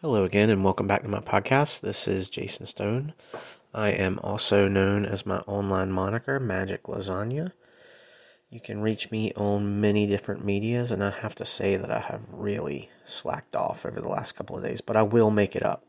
Hello again, and welcome back to my podcast. This is Jason Stone. I am also known as my online moniker, Magic Lasagna. You can reach me on many different medias, and I have to say that I have really slacked off over the last couple of days, but I will make it up.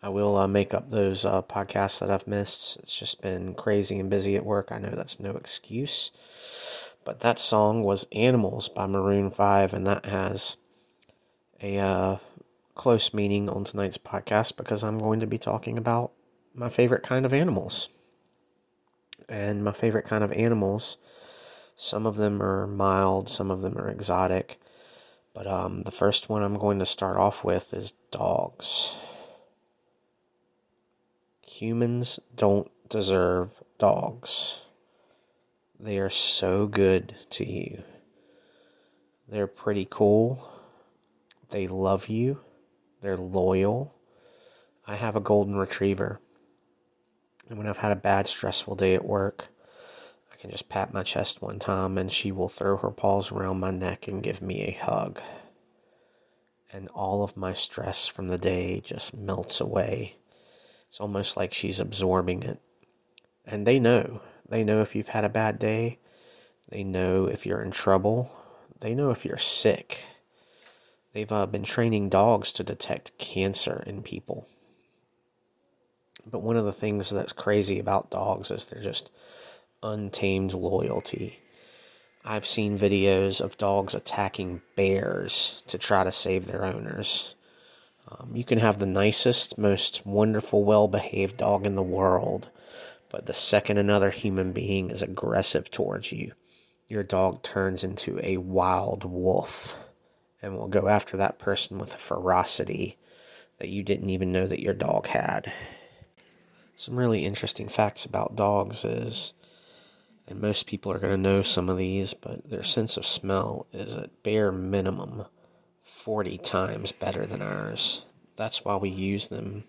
I will uh, make up those uh, podcasts that I've missed. It's just been crazy and busy at work. I know that's no excuse. But that song was Animals by Maroon 5, and that has a uh, close meaning on tonight's podcast because I'm going to be talking about my favorite kind of animals. And my favorite kind of animals, some of them are mild, some of them are exotic. But um, the first one I'm going to start off with is dogs. Humans don't deserve dogs. They are so good to you. They're pretty cool. They love you. They're loyal. I have a golden retriever. And when I've had a bad, stressful day at work, I can just pat my chest one time and she will throw her paws around my neck and give me a hug. And all of my stress from the day just melts away. It's almost like she's absorbing it. And they know. They know if you've had a bad day. They know if you're in trouble. They know if you're sick. They've uh, been training dogs to detect cancer in people. But one of the things that's crazy about dogs is their just untamed loyalty. I've seen videos of dogs attacking bears to try to save their owners. Um, you can have the nicest, most wonderful, well behaved dog in the world, but the second another human being is aggressive towards you, your dog turns into a wild wolf and will go after that person with a ferocity that you didn't even know that your dog had. Some really interesting facts about dogs is, and most people are going to know some of these, but their sense of smell is at bare minimum 40 times better than ours. That's why we use them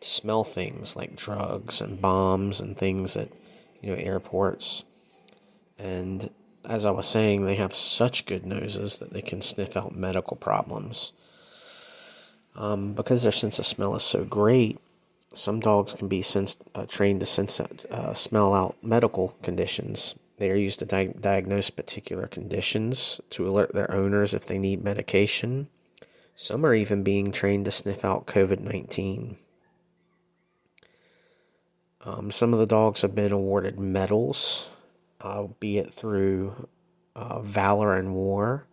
to smell things like drugs and bombs and things at you know airports. And as I was saying, they have such good noses that they can sniff out medical problems. Um, because their sense of smell is so great, some dogs can be sensed, uh, trained to sense, uh, smell out medical conditions. They are used to di- diagnose particular conditions to alert their owners if they need medication. Some are even being trained to sniff out COVID 19. Um, some of the dogs have been awarded medals uh, be it through uh, valor and war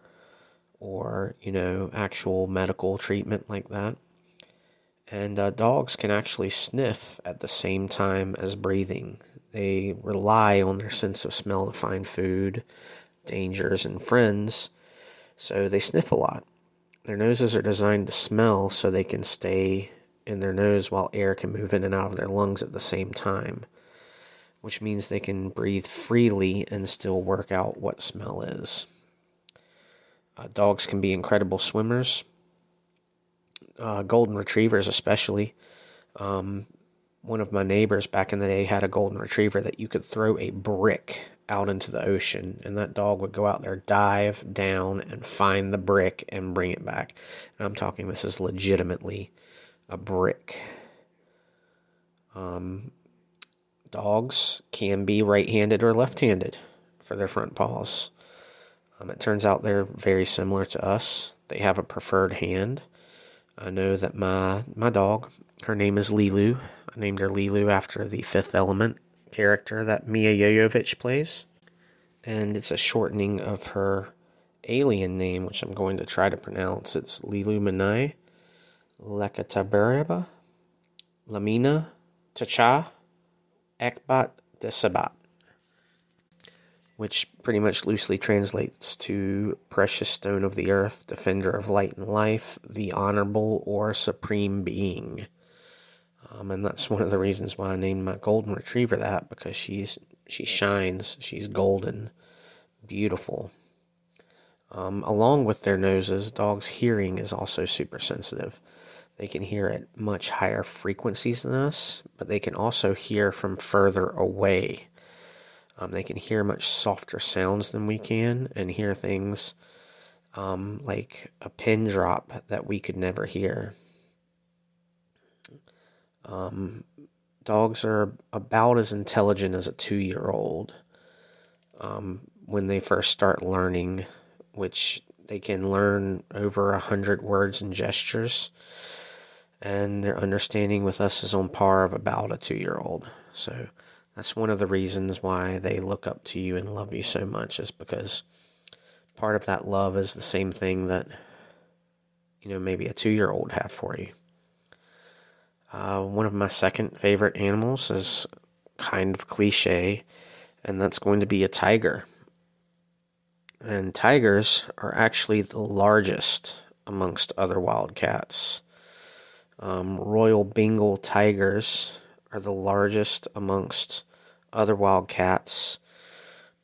or, you know, actual medical treatment like that. And uh, dogs can actually sniff at the same time as breathing. They rely on their sense of smell to find food, dangers, and friends, so they sniff a lot. Their noses are designed to smell so they can stay in their nose while air can move in and out of their lungs at the same time which means they can breathe freely and still work out what smell is. Uh, dogs can be incredible swimmers, uh, golden retrievers, especially. Um, one of my neighbors back in the day had a golden retriever that you could throw a brick out into the ocean, and that dog would go out there, dive down, and find the brick and bring it back. And I'm talking, this is legitimately a brick. Um, dogs can be right handed or left handed for their front paws. Um, it turns out they're very similar to us. They have a preferred hand. I know that my my dog, her name is Lilu. I named her Lilu after the Fifth Element character that Milla Jovovich plays, and it's a shortening of her alien name, which I'm going to try to pronounce. It's Lilu Manai Lekatabaraba Lamina Tacha Ekbat de Sabat, which pretty much loosely translates to precious stone of the earth, defender of light and life, the honorable or supreme being. Um, and that's one of the reasons why I named my golden retriever that because she's she shines, she's golden, beautiful. Um, along with their noses, dogs' hearing is also super sensitive. They can hear at much higher frequencies than us, but they can also hear from further away. Um, they can hear much softer sounds than we can and hear things um, like a pin drop that we could never hear. Um, dogs are about as intelligent as a two year old um, when they first start learning, which they can learn over a hundred words and gestures. And their understanding with us is on par of about a two year old. So that's one of the reasons why they look up to you and love you so much, is because part of that love is the same thing that, you know, maybe a two year old have for you. Uh, one of my second favorite animals is kind of cliche, and that's going to be a tiger. And tigers are actually the largest amongst other wild cats. Um, Royal Bengal tigers are the largest amongst other wild cats.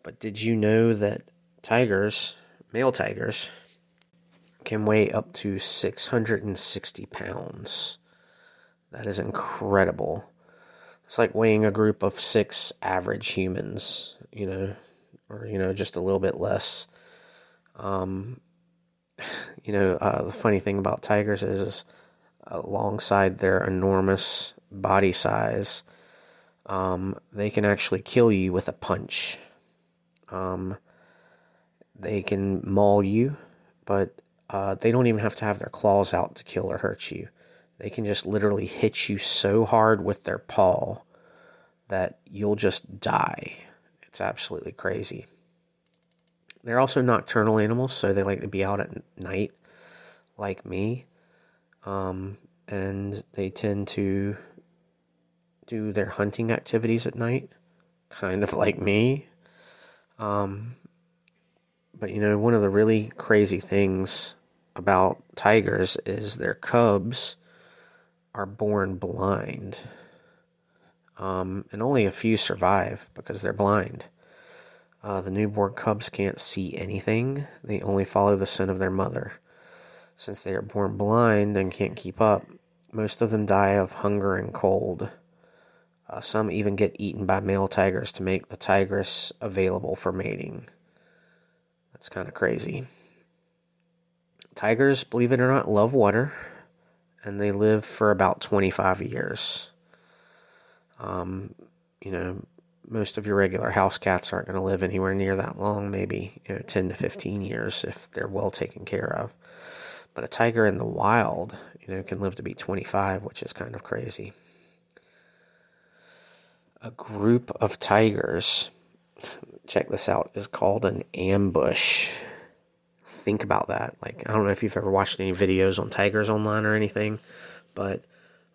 But did you know that tigers, male tigers, can weigh up to 660 pounds? That is incredible. It's like weighing a group of six average humans, you know, or, you know, just a little bit less. Um, you know, uh, the funny thing about tigers is, is alongside their enormous body size, um, they can actually kill you with a punch. Um, they can maul you, but uh, they don't even have to have their claws out to kill or hurt you. They can just literally hit you so hard with their paw that you'll just die. It's absolutely crazy. They're also nocturnal animals, so they like to be out at night, like me. Um, and they tend to do their hunting activities at night, kind of like me. Um, but you know, one of the really crazy things about tigers is their cubs are born blind. Um, and only a few survive because they're blind. Uh, the newborn cubs can't see anything, they only follow the scent of their mother. Since they are born blind and can't keep up, most of them die of hunger and cold. Uh, some even get eaten by male tigers to make the tigress available for mating. That's kind of crazy. Tigers, believe it or not, love water and they live for about 25 years. Um, you know, most of your regular house cats aren't going to live anywhere near that long, maybe you know, 10 to 15 years if they're well taken care of. But a tiger in the wild, you know, can live to be 25, which is kind of crazy. A group of tigers, check this out, is called an ambush think about that. Like, I don't know if you've ever watched any videos on tigers online or anything, but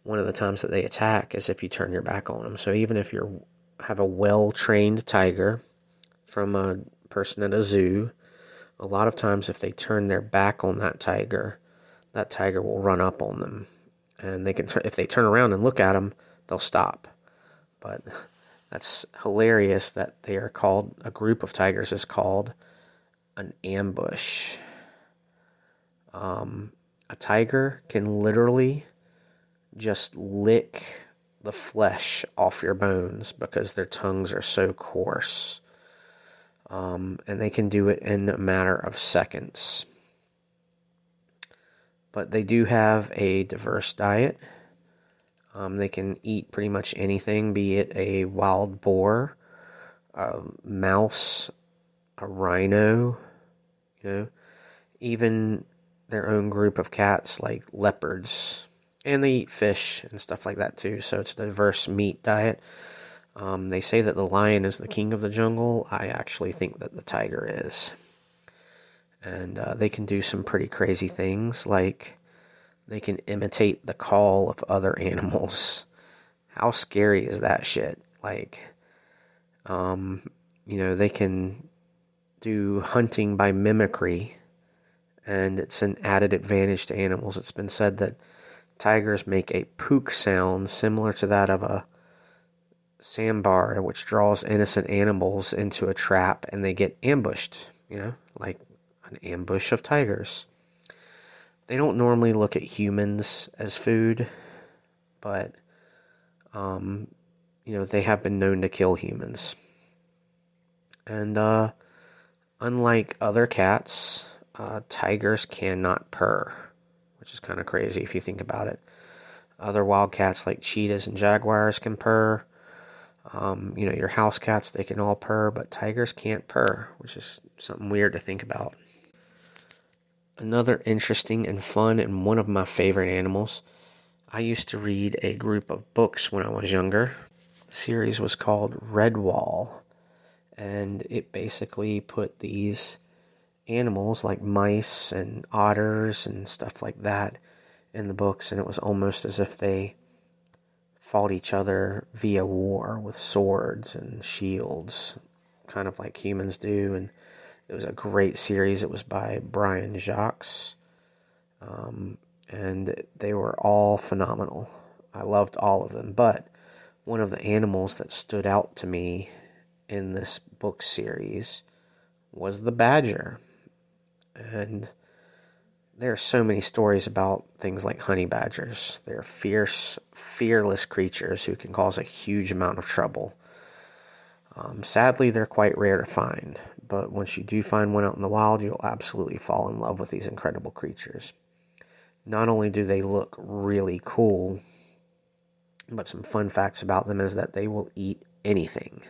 one of the times that they attack is if you turn your back on them. So even if you have a well trained tiger from a person at a zoo, a lot of times if they turn their back on that tiger, that tiger will run up on them, and they can if they turn around and look at them, they'll stop. But that's hilarious that they are called a group of tigers is called an ambush. Um, a tiger can literally just lick the flesh off your bones because their tongues are so coarse. Um, and they can do it in a matter of seconds. But they do have a diverse diet. Um, they can eat pretty much anything, be it a wild boar, a mouse, a rhino, you know, even their own group of cats like leopards, and they eat fish and stuff like that too. So it's a diverse meat diet. Um, they say that the lion is the king of the jungle. I actually think that the tiger is. And uh, they can do some pretty crazy things, like they can imitate the call of other animals. How scary is that shit? Like, um, you know, they can do hunting by mimicry, and it's an added advantage to animals. It's been said that tigers make a pook sound similar to that of a sambar, which draws innocent animals into a trap and they get ambushed, you know, like an ambush of tigers. They don't normally look at humans as food, but, um, you know, they have been known to kill humans. And, uh, Unlike other cats, uh, tigers cannot purr, which is kind of crazy if you think about it. Other wild cats like cheetahs and jaguars can purr. Um, you know, your house cats, they can all purr, but tigers can't purr, which is something weird to think about. Another interesting and fun and one of my favorite animals. I used to read a group of books when I was younger. The series was called Redwall, and it basically put these animals like mice and otters and stuff like that in the books, and it was almost as if they fought each other via war with swords and shields, kind of like humans do. And it was a great series. It was by Brian Jacques. Um, and they were all phenomenal. I loved all of them. But one of the animals that stood out to me in this book series was the badger. And there are so many stories about things like honey badgers. They're fierce, fearless creatures who can cause a huge amount of trouble. Um, sadly, they're quite rare to find, but once you do find one out in the wild, you'll absolutely fall in love with these incredible creatures. Not only do they look really cool, but some fun facts about them is that they will eat anything.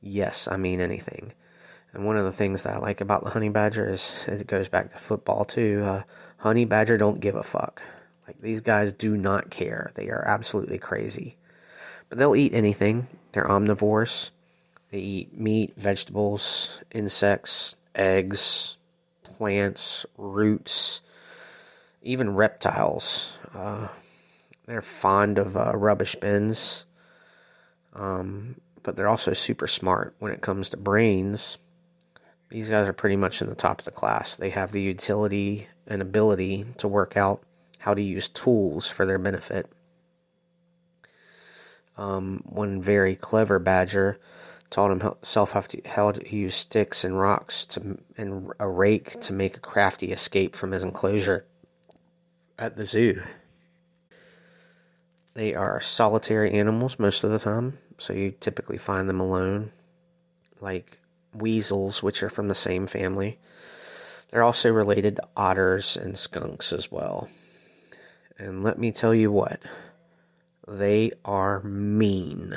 Yes, I mean anything. And one of the things that I like about the honey badger is it goes back to football too. Uh, honey badger don't give a fuck. Like these guys do not care. They are absolutely crazy. But they'll eat anything. They're omnivores. They eat meat, vegetables, insects, eggs, plants, roots, even reptiles. Uh, they're fond of uh, rubbish bins, um, but they're also super smart when it comes to brains. These guys are pretty much in the top of the class. They have the utility and ability to work out how to use tools for their benefit. Um, one very clever badger taught himself how to, how to use sticks and rocks to, and a rake to make a crafty escape from his enclosure at the zoo. They are solitary animals most of the time, so you typically find them alone, like weasels, which are from the same family. They're also related to otters and skunks as well. And let me tell you what, they are mean.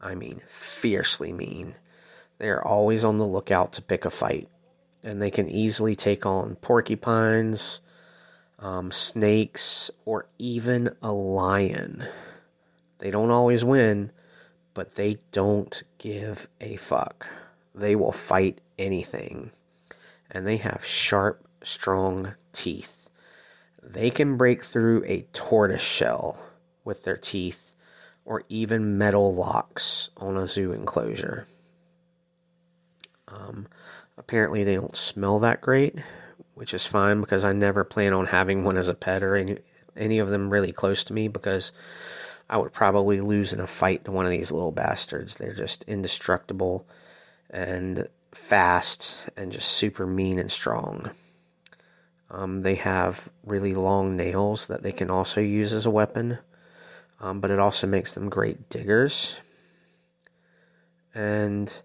I mean, fiercely mean. They are always on the lookout to pick a fight, and they can easily take on porcupines, um, snakes, or even a lion. They don't always win, but they don't give a fuck. They will fight anything, and they have sharp, strong teeth. They can break through a tortoise shell with their teeth or even metal locks on a zoo enclosure. Um, apparently, they don't smell that great, which is fine because I never plan on having one as a pet or any, any of them really close to me because I would probably lose in a fight to one of these little bastards. They're just indestructible and fast and just super mean and strong. Um, they have really long nails that they can also use as a weapon um, but it also makes them great diggers. And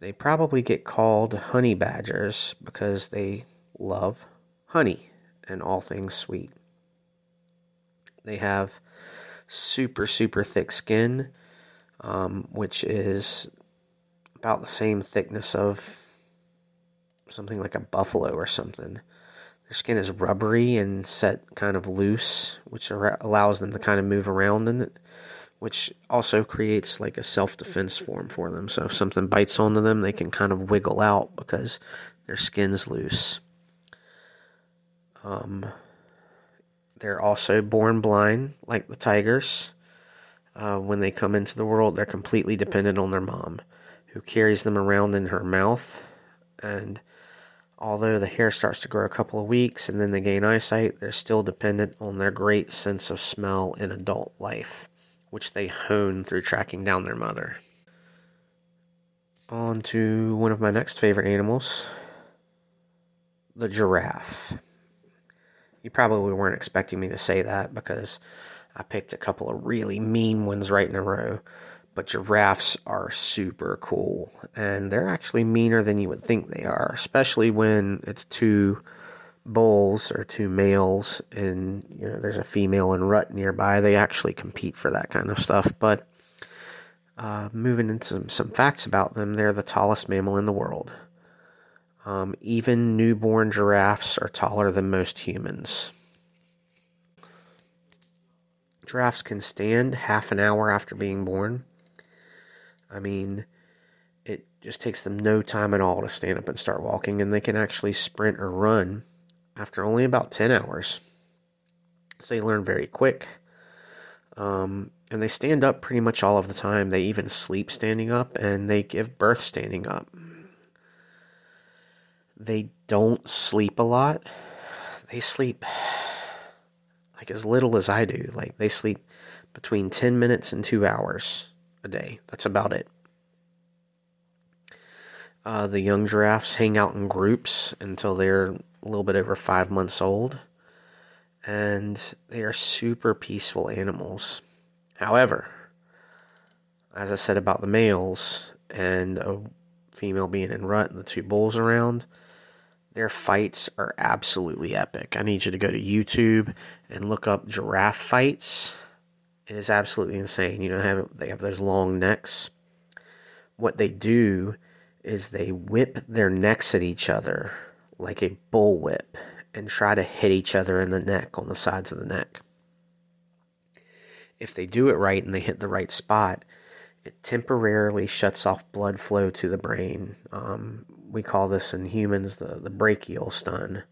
they probably get called honey badgers because they love honey and all things sweet. They have super, super thick skin, um, which is about the same thickness of something like a buffalo or something. Their skin is rubbery and set kind of loose, which allows them to kind of move around in it, which also creates like a self defense form for them. So if something bites onto them, they can kind of wiggle out because their skin's loose. Um, they're also born blind, like the tigers. Uh, when they come into the world, they're completely dependent on their mom, who carries them around in her mouth and Although the hair starts to grow a couple of weeks and then they gain eyesight, they're still dependent on their great sense of smell in adult life, which they hone through tracking down their mother. On to one of my next favorite animals the giraffe. You probably weren't expecting me to say that because I picked a couple of really mean ones right in a row but giraffes are super cool and they're actually meaner than you would think they are especially when it's two bulls or two males, and you know there's a female in rut nearby, they actually compete for that kind of stuff. But uh, moving into some, some facts about them, they're the tallest mammal in the world. Um, even newborn giraffes are taller than most humans. Giraffes can stand half an hour after being born. I mean, it just takes them no time at all to stand up and start walking, and they can actually sprint or run after only about 10 hours. So they learn very quick. Um, and they stand up pretty much all of the time. They even sleep standing up, and they give birth standing up. They don't sleep a lot. They sleep like as little as I do. Like they sleep between 10 minutes and two hours a day. That's about it. Uh, the young giraffes hang out in groups until they're a little bit over five months old. And they are super peaceful animals. However, as I said about the males and a female being in rut and the two bulls around, their fights are absolutely epic. I need you to go to YouTube and look up giraffe fights. It is absolutely insane. You know, they have, they have those long necks. What they do is they whip their necks at each other like a bull whip and try to hit each other in the neck on the sides of the neck. If they do it right and they hit the right spot, it temporarily shuts off blood flow to the brain. Um, we call this in humans the, the brachial stun.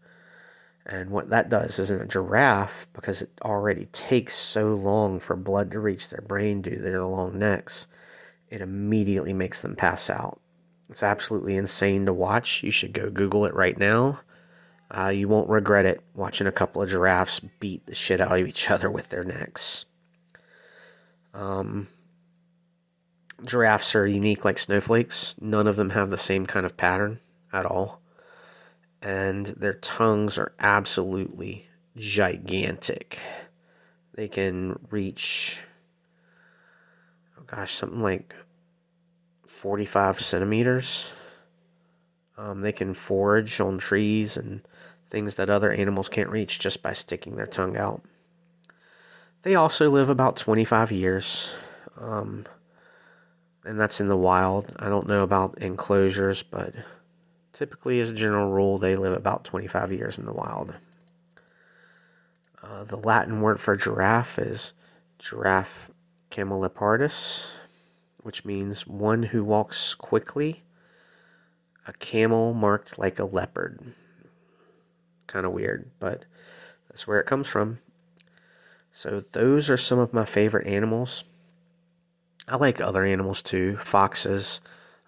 And what that does is in a giraffe, because it already takes so long for blood to reach their brain due to their long necks, it immediately makes them pass out. It's absolutely insane to watch. You should go Google it right now. Uh, you won't regret it watching a couple of giraffes beat the shit out of each other with their necks. Um, giraffes are unique like snowflakes. None of them have the same kind of pattern at all. And their tongues are absolutely gigantic. They can reach, oh gosh, something like 45 centimeters. Um, they can forage on trees and things that other animals can't reach just by sticking their tongue out. They also live about 25 years. Um, and that's in the wild. I don't know about enclosures, but typically, as a general rule, they live about 25 years in the wild. Uh, the Latin word for giraffe is giraffe camelopardus, which means one who walks quickly, a camel marked like a leopard. Kind of weird, but that's where it comes from. So, those are some of my favorite animals. I like other animals too. Foxes,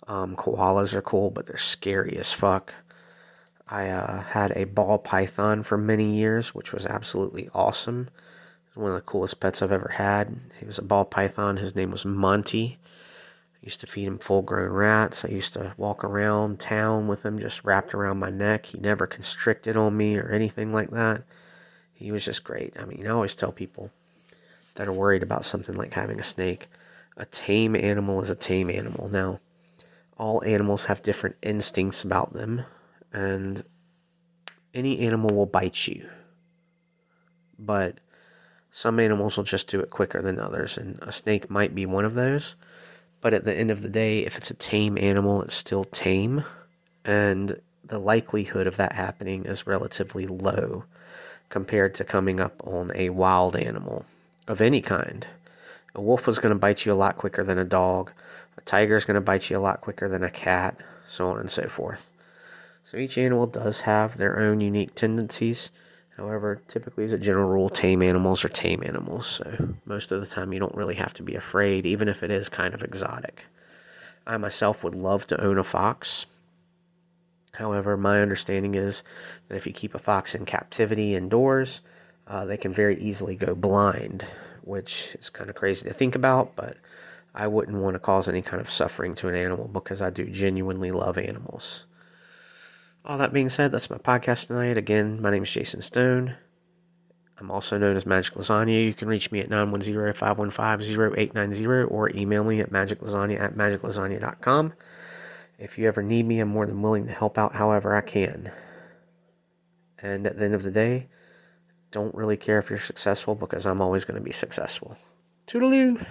um, koalas are cool, but they're scary as fuck. I uh, had a ball python for many years, which was absolutely awesome. One of the coolest pets I've ever had. He was a ball python. His name was Monty. I used to feed him full grown rats. I used to walk around town with him just wrapped around my neck. He never constricted on me or anything like that. He was just great. I mean, I always tell people that are worried about something like having a snake a tame animal is a tame animal. Now, all animals have different instincts about them, and any animal will bite you. But some animals will just do it quicker than others, and a snake might be one of those. But at the end of the day, if it's a tame animal, it's still tame, and the likelihood of that happening is relatively low compared to coming up on a wild animal of any kind. A wolf is going to bite you a lot quicker than a dog. A tiger is going to bite you a lot quicker than a cat, so on and so forth. So each animal does have their own unique tendencies. However, typically, as a general rule, tame animals are tame animals. So most of the time, you don't really have to be afraid, even if it is kind of exotic. I myself would love to own a fox. However, my understanding is that if you keep a fox in captivity indoors, uh, they can very easily go blind which is kind of crazy to think about, but I wouldn't want to cause any kind of suffering to an animal because I do genuinely love animals. All that being said, that's my podcast tonight. Again, my name is Jason Stone. I'm also known as Magic Lasagna. You can reach me at 910-515-0890 or email me at magiclasagna at magiclasagna.com. If you ever need me, I'm more than willing to help out however I can. And at the end of the day, don't really care if you're successful because I'm always going to be successful. Toodaloo!